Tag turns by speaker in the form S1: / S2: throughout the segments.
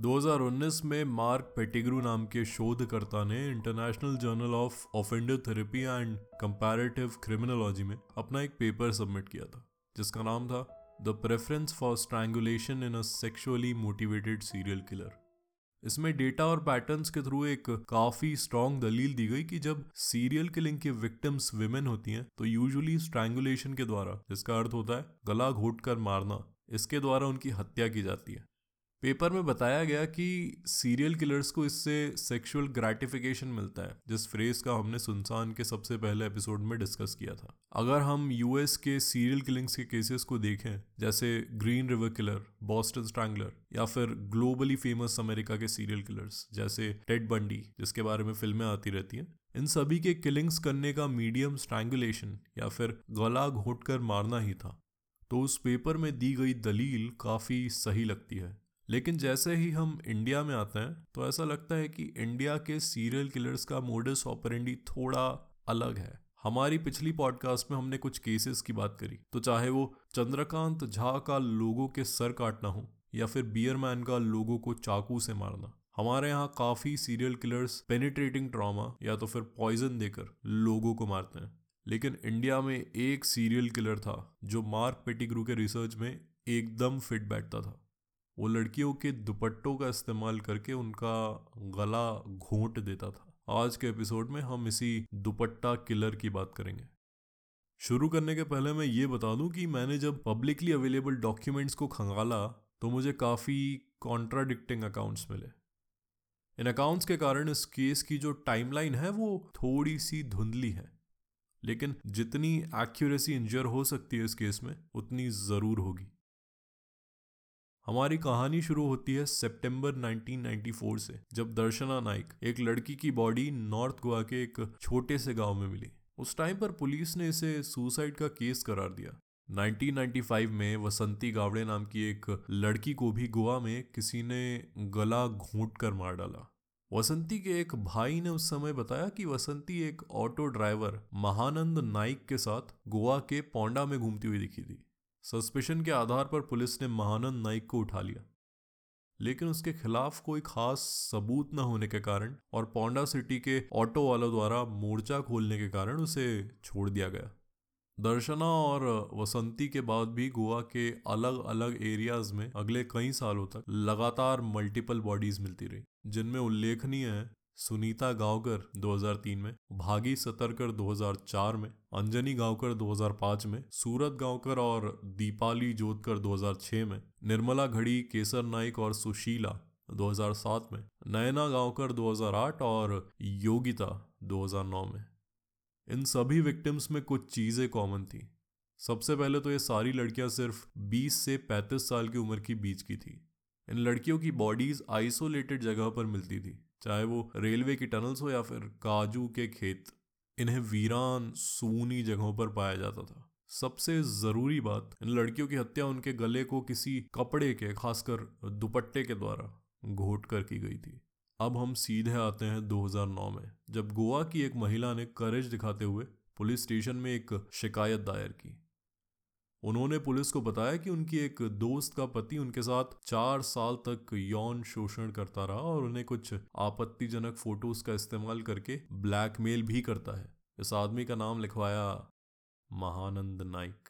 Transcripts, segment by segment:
S1: 2019 में mark Pettigrew नाम के शोधकर्ता ने International Journal of Offender Therapy and Comparative Criminology में अपना एक पेपर सबमिट किया था, जिसका नाम था the preference for strangulation in a sexually motivated serial killer. इसमें डेटा और पैटर्न्स के थ्रू एक काफ़ी स्ट्रॉन्ग दलील दी गई कि जब सीरियल किलिंग की विक्टिम्स विमेन होती हैं तो यूजुअली स्ट्रैंगुलेशन के द्वारा, जिसका अर्थ होता है गला घोट कर मारना, इसके द्वारा उनकी हत्या की जाती है। पेपर में बताया गया कि सीरियल किलर्स को इससे सेक्सुअल ग्रेटिफिकेशन मिलता है, जिस फ्रेज का हमने सुनसान के सबसे पहले एपिसोड में डिस्कस किया था। अगर हम यूएस के सीरियल किलिंग्स के केसेस को देखें, जैसे Green River Killer Boston Strangler या फिर ग्लोबली फ़ेमस अमेरिका के सीरियल किलर्स जैसे टेड बंडी जिसके बारे में फ़िल्में आती रहती हैं, इन सभी के किलिंग्स करने का मीडियम स्ट्रैंगुलेशन या फिर गला घोट कर मारना ही था। तो उस पेपर में दी गई दलील काफ़ी सही लगती है। लेकिन जैसे ही हम इंडिया में आते हैं तो ऐसा लगता है कि इंडिया के सीरियल किलर्स का मोडस ऑपरेंडी थोड़ा अलग है। हमारी पिछली पॉडकास्ट में हमने कुछ केसेस की बात करी तो चाहे वो चंद्रकांत झा का लोगों के सर काटना हो, या फिर बियरमैन का लोगों को चाकू से मारना, हमारे यहाँ काफ़ी सीरियल किलर्स पेनिट्रेटिंग ट्रॉमा या तो फिर पॉइजन देकर लोगों को मारते हैं। लेकिन इंडिया में एक सीरियल किलर था, जो मार्क पेटिग्रू के रिसर्च में एकदम फिट बैठता था। वो लड़कियों के दुपट्टों का इस्तेमाल करके उनका गला घोंट देता था। आज के एपिसोड में हम इसी दुपट्टा किलर की बात करेंगे। शुरू करने के पहले मैं ये बता दूँ कि मैंने जब पब्लिकली अवेलेबल डॉक्यूमेंट्स को खंगाला तो मुझे काफ़ी कॉन्ट्राडिक्टिंग अकाउंट्स मिले। इन अकाउंट्स के कारण इस केस की जो टाइमलाइन है, वो थोड़ी सी धुंधली है। लेकिन जितनी एक्यूरेसी इंजर हो सकती है इस केस में, उतनी ज़रूर होगी। हमारी कहानी शुरू होती है सितंबर 1994 से, जब दर्शना नाइक एक लड़की की बॉडी नॉर्थ गोवा के एक छोटे से गाँव में मिली। उस टाइम पर पुलिस ने इसे सुसाइड का केस करार दिया। 1995 में वसंती गावड़े नाम की एक लड़की को भी गोवा में किसी ने गला घूट कर मार डाला। वसंती के एक भाई ने उस समय बताया कि वसंती एक ऑटो ड्राइवर महानंद नाइक के साथ गोवा के पोंडा में घूमती हुई दिखी थी। सस्पेशन के आधार पर पुलिस ने महानंद नाइक को उठा लिया। लेकिन उसके खिलाफ कोई खास सबूत न होने के कारण और पोंडा सिटी के ऑटो वालों द्वारा मोर्चा खोलने के कारण उसे छोड़ दिया गया। दर्शना और वसंती के बाद भी गोवा के अलग अलग एरियाज़ में अगले कई सालों तक लगातार मल्टीपल बॉडीज मिलती रही, जिनमें उल्लेखनीय है सुनीता गांवकर 2003 में, भागी सतरकर 2004 में, अंजनी गांवकर 2005 में, सूरत गांवकर और दीपाली जोतकर 2006 में, निर्मला घड़ी, केसर नाइक और सुशीला 2007 में, नयना गांवकर 2008 और योगिता 2009 में। इन सभी विक्टिम्स में कुछ चीज़ें कॉमन थी। सबसे पहले तो ये सारी लड़कियाँ सिर्फ़ 20 से 35 साल की उम्र की बीच की थी। इन लड़कियों की बॉडीज आइसोलेटेड जगह पर मिलती थी। चाहे वो रेलवे की टनल्स हो या फिर काजू के खेत, इन्हें वीरान सूनी जगहों पर पाया जाता था। सबसे ज़रूरी बात, इन लड़कियों की हत्या उनके गले को किसी कपड़े के, खासकर दुपट्टे के द्वारा घोट कर की गई थी। अब हम सीधे आते हैं 2009 में, जब गोवा की एक महिला ने करेज दिखाते हुए पुलिस स्टेशन में एक शिकायत दायर की। उन्होंने पुलिस को बताया कि उनकी एक दोस्त का पति उनके साथ चार साल तक यौन शोषण करता रहा और उन्हें कुछ आपत्तिजनक फ़ोटोज़ का इस्तेमाल करके ब्लैकमेल भी करता है। इस आदमी का नाम लिखवाया महानंद नाइक।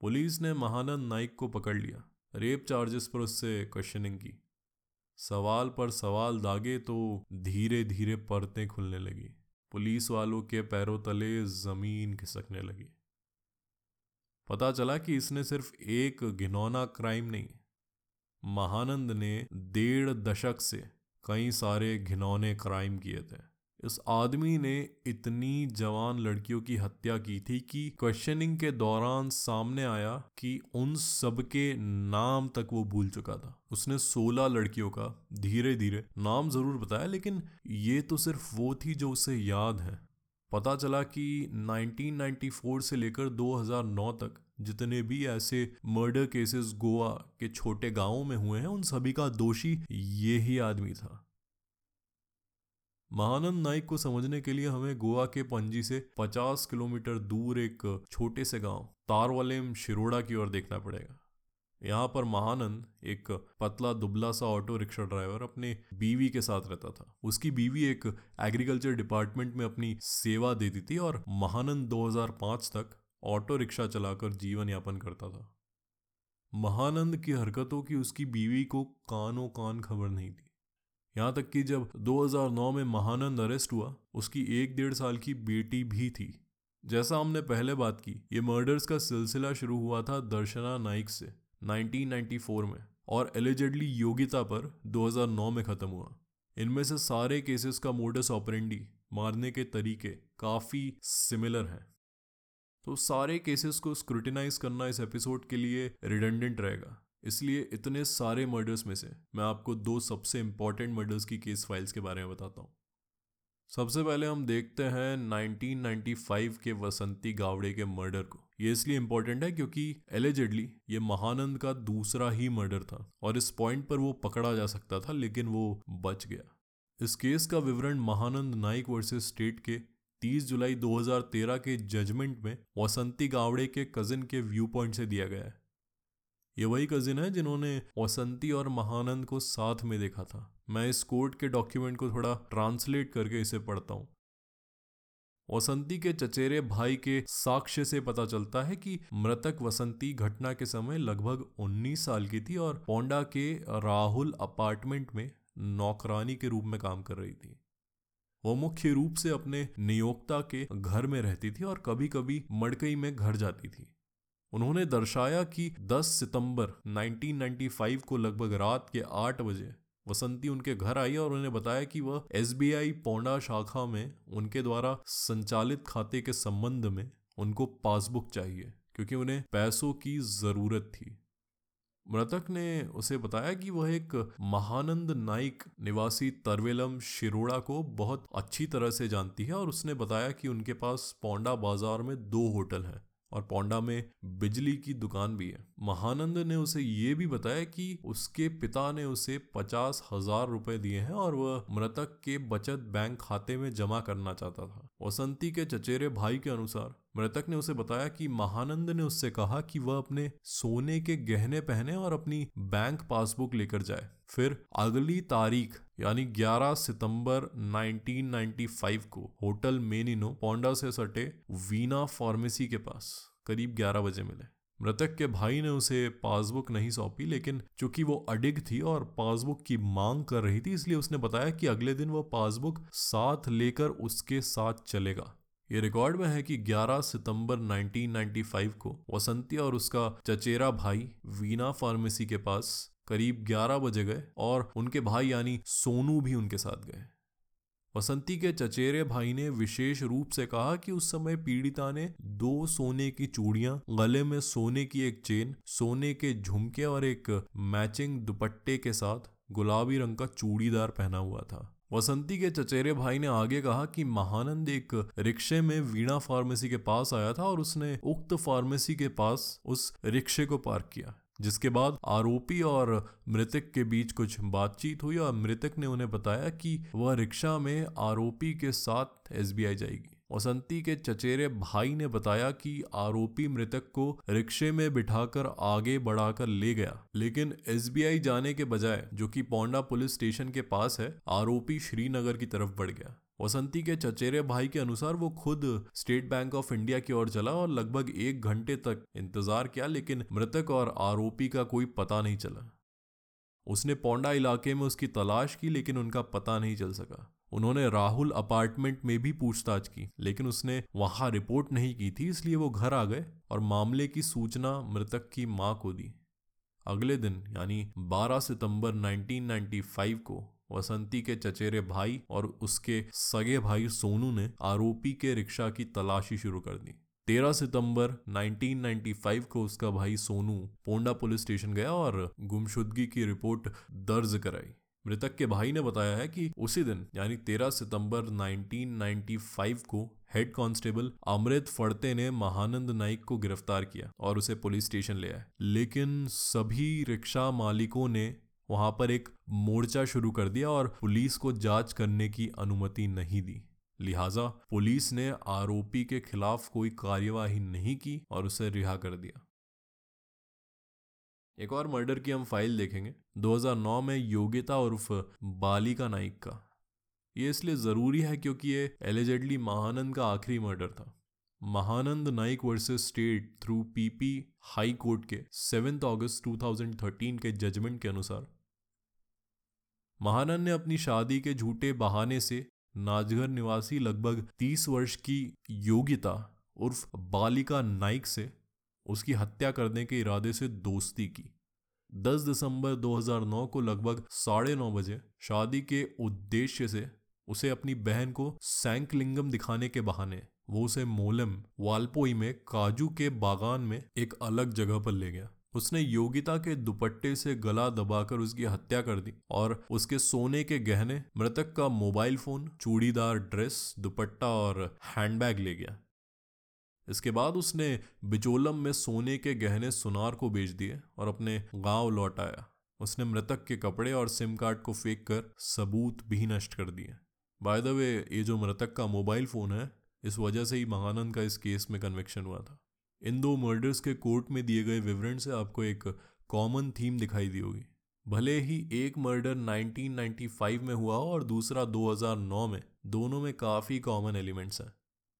S1: पुलिस ने महानंद नाइक को पकड़ लिया। रेप चार्जेस पर उससे क्वेश्चनिंग की। सवाल पर सवाल दागे तो धीरे धीरे परतें खुलने लगी। पुलिस वालों के पैरों तले ज़मीन खिसकने लगी। पता चला कि इसने सिर्फ़ एक घिनौना क्राइम नहीं, महानंद ने डेढ़ दशक से कई सारे घिनौने क्राइम किए थे। इस आदमी ने इतनी जवान लड़कियों की हत्या की थी कि क्वेश्चनिंग के दौरान सामने आया कि उन सबके नाम तक वो भूल चुका था। उसने 16 लड़कियों का धीरे धीरे नाम ज़रूर बताया, लेकिन ये तो सिर्फ़ वो थी जो उसे याद है। पता चला कि 1994 से लेकर 2009 तक जितने भी ऐसे मर्डर केसेस गोवा के छोटे गाँवों में हुए हैं, उन सभी का दोषी ये ही आदमी था। महानंद नाइक को समझने के लिए हमें गोवा के पंजी से 50 किलोमीटर दूर एक छोटे से गाँव तारवालेम, शिरोड़ा की ओर देखना पड़ेगा। यहाँ पर महानंद एक पतला, दुबला सा ऑटो रिक्शा ड्राइवर अपने बीवी के साथ रहता था। उसकी बीवी एक एग्रीकल्चर डिपार्टमेंट में अपनी सेवा देती थी और महानंद 2005 तक ऑटो रिक्शा चलाकर जीवन यापन करता था। महानंद की हरकतों की उसकी बीवी को कानों कान खबर नहीं थी। यहाँ तक कि जब 2009 में महानंद अरेस्ट हुआ, उसकी एक डेढ़ साल की बेटी भी थी। जैसा हमने पहले बात की, ये मर्डर्स का सिलसिला शुरू हुआ था दर्शना नाइक से। 1994 में और एलिजेडली योगिता पर 2009 में ख़त्म हुआ। इनमें से सारे केसेस का मोडस ऑपरेंडी मारने के तरीके काफ़ी सिमिलर हैं। तो सारे केसेस को स्क्रूटिनाइज करना इस एपिसोड के लिए रिडेंडेंट रहेगा। इसलिए इतने सारे मर्डर्स में से मैं आपको दो सबसे इंपॉर्टेंट मर्डर्स की केस फाइल्स के बारे में बताता हूँ। सबसे पहले हम देखते हैं 1995 के वसंती गावड़े के मर्डर को। ये इसलिए इम्पोर्टेंट है क्योंकि एलिजेडली ये महानंद का दूसरा ही मर्डर था और इस पॉइंट पर वो पकड़ा जा सकता था, लेकिन वो बच गया। इस केस का विवरण महानंद नाइक वर्सेस स्टेट के 30 जुलाई 2013 के जजमेंट में वसंती गावड़े के कजिन के व्यू पॉइंट से दिया गया है। ये वही कजिन है जिन्होंने वसंती और महानंद को साथ में देखा था। मैं इस कोर्ट के डॉक्यूमेंट को थोड़ा ट्रांसलेट करके इसे पढ़ता हूँ। वसंती के चचेरे भाई के साक्ष्य से पता चलता है कि मृतक वसंती घटना के समय लगभग 19 साल की थी और पोंडा के राहुल अपार्टमेंट में नौकरानी के रूप में काम कर रही थी। वो मुख्य रूप से अपने नियोक्ता के घर में रहती थी और कभी कभी मड़कई में घर जाती थी। उन्होंने दर्शाया कि 10 सितंबर 1995 को लगभग रात के 8 बजे वसंती उनके घर आई और उन्हें बताया कि वह एस पोंडा शाखा में उनके द्वारा संचालित खाते के संबंध में उनको पासबुक चाहिए, क्योंकि उन्हें पैसों की ज़रूरत थी। मृतक ने उसे बताया कि वह एक महानंद नाइक निवासी तरवेलम शिरोड़ा को बहुत अच्छी तरह से जानती है और उसने बताया कि उनके पास पोंडा बाज़ार में दो होटल हैं। और पोंडा में बिजली की दुकान भी है। महानंद ने उसे ये भी बताया कि उसके पिता ने उसे पचास हज़ार रुपए दिए हैं और वह मृतक के बचत बैंक खाते में जमा करना चाहता था। वसंती के चचेरे भाई के अनुसार मृतक ने उसे बताया कि महानंद ने उससे कहा कि वह अपने सोने के गहने पहने और अपनी बैंक पासबुक लेकर जाए। फिर अगली तारीख, यानी 11 सितंबर 1995 को होटल मेनिनो पोंडा से सटे वीना फार्मेसी के पास करीब 11 बजे मिले। मृतक के भाई ने उसे पासबुक नहीं सौंपी, लेकिन चूँकि वो अडिग थी और पासबुक की मांग कर रही थी, इसलिए उसने बताया कि अगले दिन वो पासबुक साथ लेकर उसके साथ चलेगा। ये रिकॉर्ड में है कि 11 सितंबर 1995 को वसंती और उसका चचेरा भाई वीना फार्मेसी के पास करीब 11 बजे गए और उनके भाई यानी सोनू भी उनके साथ गए। वसंती के चचेरे भाई ने विशेष रूप से कहा कि उस समय पीड़िता ने दो सोने की चूड़ियाँ, गले में सोने की एक चेन, सोने के झुमके और एक मैचिंग दुपट्टे के साथ गुलाबी रंग का चूड़ीदार पहना हुआ था। वसंती के चचेरे भाई ने आगे कहा कि महानंद एक रिक्शे में वीणा फार्मेसी के पास आया था और उसने उक्त फार्मेसी के पास उस रिक्शे को पार्क किया, जिसके बाद आरोपी और मृतक के बीच कुछ बातचीत हुई और मृतक ने उन्हें बताया कि वह रिक्शा में आरोपी के साथ एसबीआई जाएगी। वसंती के चचेरे भाई ने बताया कि आरोपी मृतक को रिक्शे में बिठाकर आगे बढ़ाकर ले गया। लेकिन एसबीआई जाने के बजाय, जो कि पौंडा पुलिस स्टेशन के पास है, आरोपी श्रीनगर की तरफ़ बढ़ गया। वसंती के चचेरे भाई के अनुसार वो खुद स्टेट बैंक ऑफ़ इंडिया की ओर चला और लगभग एक घंटे तक इंतज़ार किया, लेकिन मृतक और आरोपी का कोई पता नहीं चला। उसने पौंडा इलाके में उसकी तलाश की, लेकिन उनका पता नहीं चल सका। उन्होंने राहुल अपार्टमेंट में भी पूछताछ की, लेकिन उसने वहाँ रिपोर्ट नहीं की थी, इसलिए वो घर आ गए और मामले की सूचना मृतक की माँ को दी। अगले दिन, यानी 12 सितंबर 1995 को, वसंती के चचेरे भाई और उसके सगे भाई सोनू ने आरोपी के रिक्शा की तलाशी शुरू कर दी। 13 सितंबर 1995 को उसका भाई सोनू, पोंडा पुलिस स्टेशन गया और गुमशुदगी की रिपोर्ट दर्ज कराई। मृतक के भाई ने बताया है कि उसी दिन, यानी 13 सितंबर 1995 को, हेड कांस्टेबल अमृत फड़ते ने महानंद नाइक को गिरफ़्तार किया और उसे पुलिस स्टेशन ले आए। लेकिन सभी रिक्शा मालिकों ने वहाँ पर एक मोर्चा शुरू कर दिया और पुलिस को जाँच करने की अनुमति नहीं दी। लिहाजा पुलिस ने आरोपी के खिलाफ कोई कार्यवाही नहीं की और उसे रिहा कर दिया। एक और मर्डर की हम फ़ाइल देखेंगे 2009 में योगिता उर्फ़ बालिका नाइक का। ये इसलिए ज़रूरी है क्योंकि ये एलिजेडली महानंद का आखिरी मर्डर था। Mahanand Naik versus State through PP High Court के सेवेंथ अगस्त 2013 के जजमेंट के अनुसार। महानंद ने अपनी शादी के झूठे बहाने से नाजगर निवासी लगभग 30 वर्ष की योगिता उर्फ़ बालिका नाइक से उसकी हत्या करने के इरादे से दोस्ती की। 10 दिसंबर 2009 को लगभग साढ़े नौ बजे शादी के उद्देश्य से उसे अपनी बहन को सैंकलिंगम दिखाने के बहाने वो उसे मोलम वालपोई में काजू के बागान में एक अलग जगह पर ले गया। उसने योगिता के दुपट्टे से गला दबाकर उसकी हत्या कर दी और उसके सोने के गहने, मृतक का mobile phone, churidar dress, dupatta और हैंडबैग ले गया। इसके बाद उसने बिचोलम में सोने के गहने सुनार को बेच दिए और अपने गाँव लौट आया। उसने मृतक के कपड़े और सिम कार्ड को फेंक कर सबूत भी नष्ट कर दिए। बाय द वे ये जो मृतक का मोबाइल फ़ोन है, इस वजह से ही महानंद का इस केस में कन्विक्शन हुआ था। इन दो मर्डर्स के कोर्ट में दिए गए विवरण से आपको एक कॉमन थीम दिखाई दी होगी। भले ही एक मर्डर 1995 में हुआ और दूसरा 2009 में, दोनों में काफ़ी कॉमन एलिमेंट्स हैं।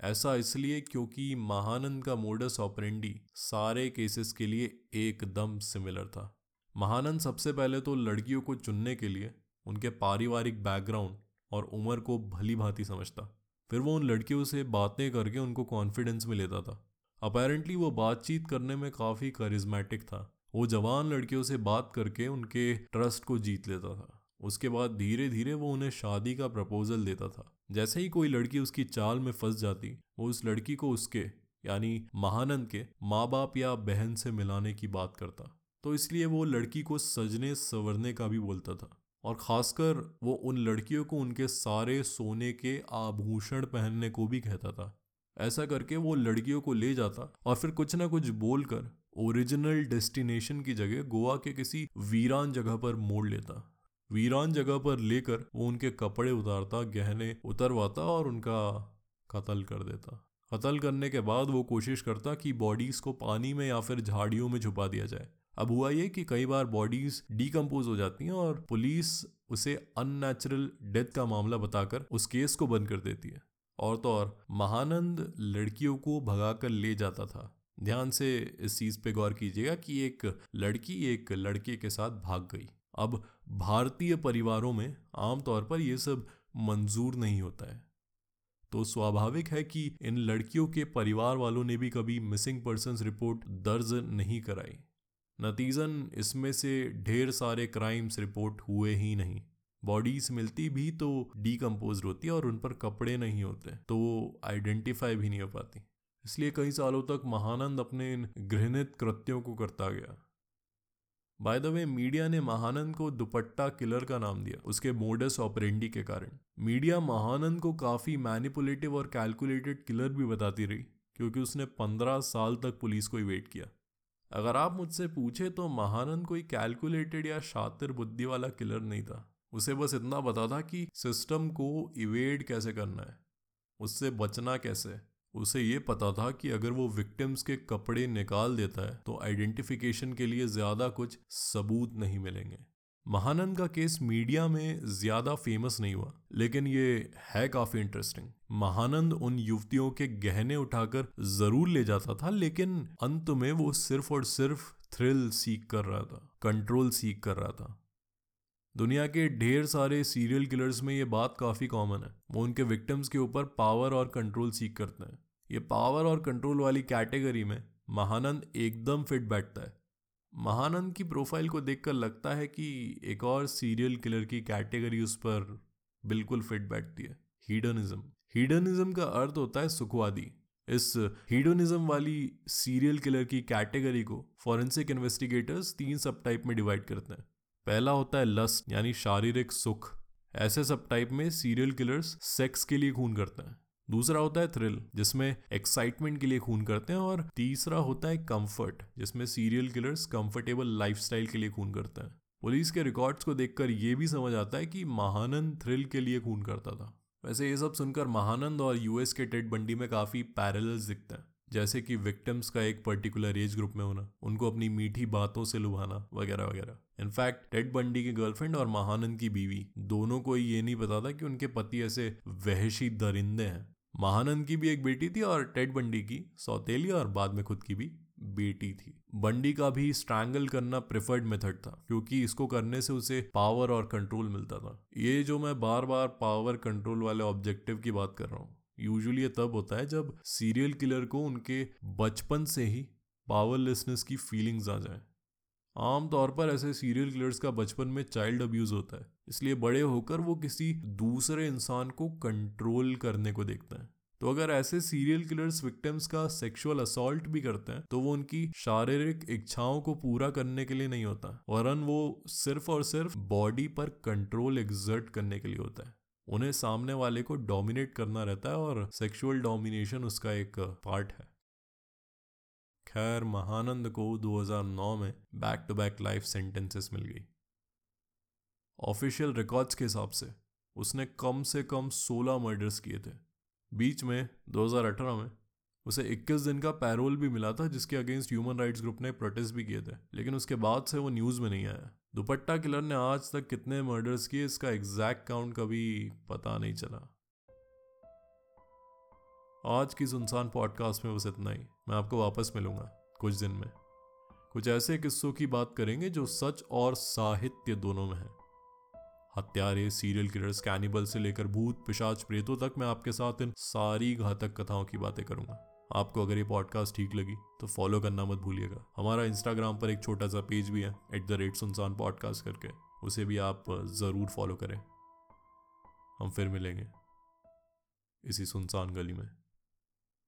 S1: ऐसा इसलिए क्योंकि महानंद का मोडस ऑपरेंडी सारे केसेस के लिए एकदम सिमिलर था। महानंद सबसे पहले तो लड़कियों को चुनने के लिए, उनके पारिवारिक बैकग्राउंड और उम्र को भली भांति समझता। फिर वो उन लड़कियों से बातें करके उनको कॉन्फिडेंस में लेता था। अपेरेंटली वो बातचीत करने में काफ़ी करिज्मेटिक था। वो जवान लड़कियों से बात करके उनके ट्रस्ट को जीत लेता था। उसके बाद धीरे धीरे वो उन्हें शादी का प्रपोजल देता था। जैसे ही कोई लड़की उसकी चाल में फंस जाती, वो उस लड़की को उसके, यानी महानंद के माँ बाप या बहन से मिलाने की बात करता। तो इसलिए वो लड़की को सजने, संवरने का भी बोलता था। और खासकर वो उन लड़कियों को उनके सारे सोने के आभूषण पहनने को भी कहता था। ऐसा करके वो लड़कियों को ले जाता और फिर कुछ ना कुछ बोलकर ओरिजिनल डेस्टिनेशन की जगह गोवा के किसी वीरान जगह पर मोड़ लेता। वीरान जगह पर लेकर वो उनके कपड़े उतारता, गहने उतरवाता और उनका कत्ल कर देता। कत्ल करने के बाद वो कोशिश करता कि बॉडीज को पानी में या फिर झाड़ियों में छुपा दिया जाए। अब हुआ ये कि कई बार बॉडीज डीकम्पोज हो जाती हैं और पुलिस उसे अननेचुरल डेथ का मामला बताकर उस केस को बंद कर देती है। और तो और, महानंद लड़कियों को भगाकर ले जाता था। ध्यान से इस चीज़ पे गौर कीजिएगा कि एक लड़की एक लड़के के साथ भाग गई। अब भारतीय परिवारों में आमतौर पर यह सब मंजूर नहीं होता है। तो स्वाभाविक है कि इन लड़कियों के परिवार वालों ने भी कभी मिसिंग पर्सन रिपोर्ट दर्ज नहीं कराई। नतीजन इसमें से ढेर सारे क्राइम्स रिपोर्ट हुए ही नहीं। बॉडीज मिलती भी तो डीकम्पोज होती है और उन पर कपड़े नहीं होते तो वो आइडेंटिफाई भी नहीं हो पाती। इसलिए कई सालों तक महानंद अपने इन घृणित कृत्यों को करता गया। बाय द वे मीडिया ने महानंद को दुपट्टा किलर का नाम दिया, उसके मोडस ऑपरेंडी के कारण। मीडिया महानंद को काफ़ी मैनिपुलेटिव और कैलकुलेटेड किलर भी बताती रही, क्योंकि उसने पंद्रह साल तक पुलिस को इवेट किया। अगर आप मुझसे पूछे तो महानंद कोई कैलकुलेटेड या शातिर बुद्धि वाला किलर नहीं था। उसे बस इतना पता था कि सिस्टम को इवेड कैसे करना है, उससे बचना कैसे उसे ये पता था कि अगर वो विक्टिम्स के कपड़े निकाल देता है तो आइडेंटिफिकेशन के लिए ज़्यादा कुछ सबूत नहीं मिलेंगे। महानंद का केस मीडिया में ज़्यादा फ़ेमस नहीं हुआ, लेकिन ये है काफ़ी इंटरेस्टिंग महानंद उन युवतियों के गहने उठाकर ज़रूर ले जाता था, लेकिन अंत में वो सिर्फ़ और सिर्फ़ थ्रिल सीख कर रहा था कंट्रोल सीख कर रहा था। दुनिया के ढेर सारे सीरियल किलर्स में ये बात काफ़ी कॉमन है। वो उनके विक्टिम्स के ऊपर पावर और कंट्रोल सीख करते हैं। ये पावर और कंट्रोल वाली कैटेगरी में महानंद एकदम फिट बैठता है। महानंद की प्रोफ़ाइल को देखकर लगता है कि एक और सीरियल किलर की कैटेगरी उस पर बिल्कुल फिट बैठती है। हीडनिज्म हीडनिज्म का अर्थ होता है सुखवादी। इस हीडोनिज्म वाली सीरियल किलर की कैटेगरी को फॉरेंसिक इन्वेस्टिगेटर्स तीन सब टाइप में डिवाइड करते हैं। पहला होता है लस्ट यानी शारीरिक सुख। ऐसे सब टाइप में सीरियल किलर्स सेक्स के लिए खून करते हैं। दूसरा होता है थ्रिल जिसमें एक्साइटमेंट के लिए खून करते हैं और तीसरा होता है कंफर्ट जिसमें सीरियल किलर्स कंफर्टेबल लाइफस्टाइल के लिए खून करते हैं। पुलिस के रिकॉर्ड्स को देखकर यह भी समझ आता है कि महानंद थ्रिल के लिए खून करता था। वैसे ये सब सुनकर महानंद और यूएस के टेड बंडी में काफ़ी पैरेलल्स दिखते हैं। जैसे कि विक्टिम्स का एक पर्टिकुलर एज ग्रुप में होना, उनको अपनी मीठी बातों से लुभाना, वगैरह वगैरह। इनफैक्ट टेड बंडी की गर्लफ्रेंड और महानंद की बीवी, दोनों को ये नहीं पता था कि उनके पति ऐसे वहशी दरिंदे हैं। महानंद की भी एक बेटी थी और टेड बंडी की, सौतेली और बाद में खुद की भी बेटी थी। बंडी का भी स्ट्रैंगल करना प्रेफर्ड मेथड था, क्योंकि इसको करने से उसे पावर और कंट्रोल मिलता था। ये जो मैं बार बार पावर कंट्रोल वाले ऑब्जेक्टिव की बात कर रहा हूँ यूजुअली ये तब होता है जब सीरियल किलर को उनके बचपन से ही पावरलेसनेस की फीलिंग्स आ जाए। आमतौर पर ऐसे सीरियल किलर्स का बचपन में चाइल्ड अब्यूज होता है। इसलिए बड़े होकर वो किसी दूसरे इंसान को कंट्रोल करने को देखते हैं। तो अगर ऐसे सीरियल किलर्स विक्टिम्स का सेक्सुअल असॉल्ट भी करते हैं तो वो उनकी शारीरिक इच्छाओं को पूरा करने के लिए नहीं होता, वरन वो सिर्फ़ और सिर्फ़ बॉडी पर कंट्रोल एग्जर्ट करने के लिए होता है। उन्हें सामने वाले को डोमिनेट करना रहता है और सेक्सुअल डोमिनेशन उसका एक पार्ट है। खैर, महानंद को 2009 में back to back life sentences मिल गई। ऑफिशियल रिकॉर्ड्स के हिसाब से, उसने कम से कम 16 मर्डर्स किए थे। बीच में 2018 में, उसे 21 दिन का पैरोल भी मिला था, जिसके अगेंस्ट ह्यूमन राइट्स ग्रुप ने प्रोटेस्ट भी किए थे। लेकिन उसके बाद से वो न्यूज़ में नहीं आया। दुपट्टा किलर ने आज तक कितने मर्डर्स किए, इसका एग्जैक्ट काउंट कभी पता नहीं चला। आज की सुनसान पॉडकास्ट में बस इतना ही। मैं आपको वापस मिलूँगा कुछ दिन में। कुछ ऐसे किस्सों की बात करेंगे जो सच और साहित्य दोनों में है। हत्यारे सीरियल किलर्स कैनिबल से लेकर भूत, पिशाच, प्रेतों तक मैं आपके साथ इन सारी घातक कथाओं की बातें करूँगा। आपको अगर ये पॉडकास्ट ठीक लगी तो फॉलो करना मत भूलिएगा। हमारा इंस्टाग्राम पर एक छोटा सा पेज भी है at the rate Sunsaan podcast करके। उसे भी आप ज़रूर फॉलो करें। हम फिर मिलेंगे। इसी सुनसान गली में।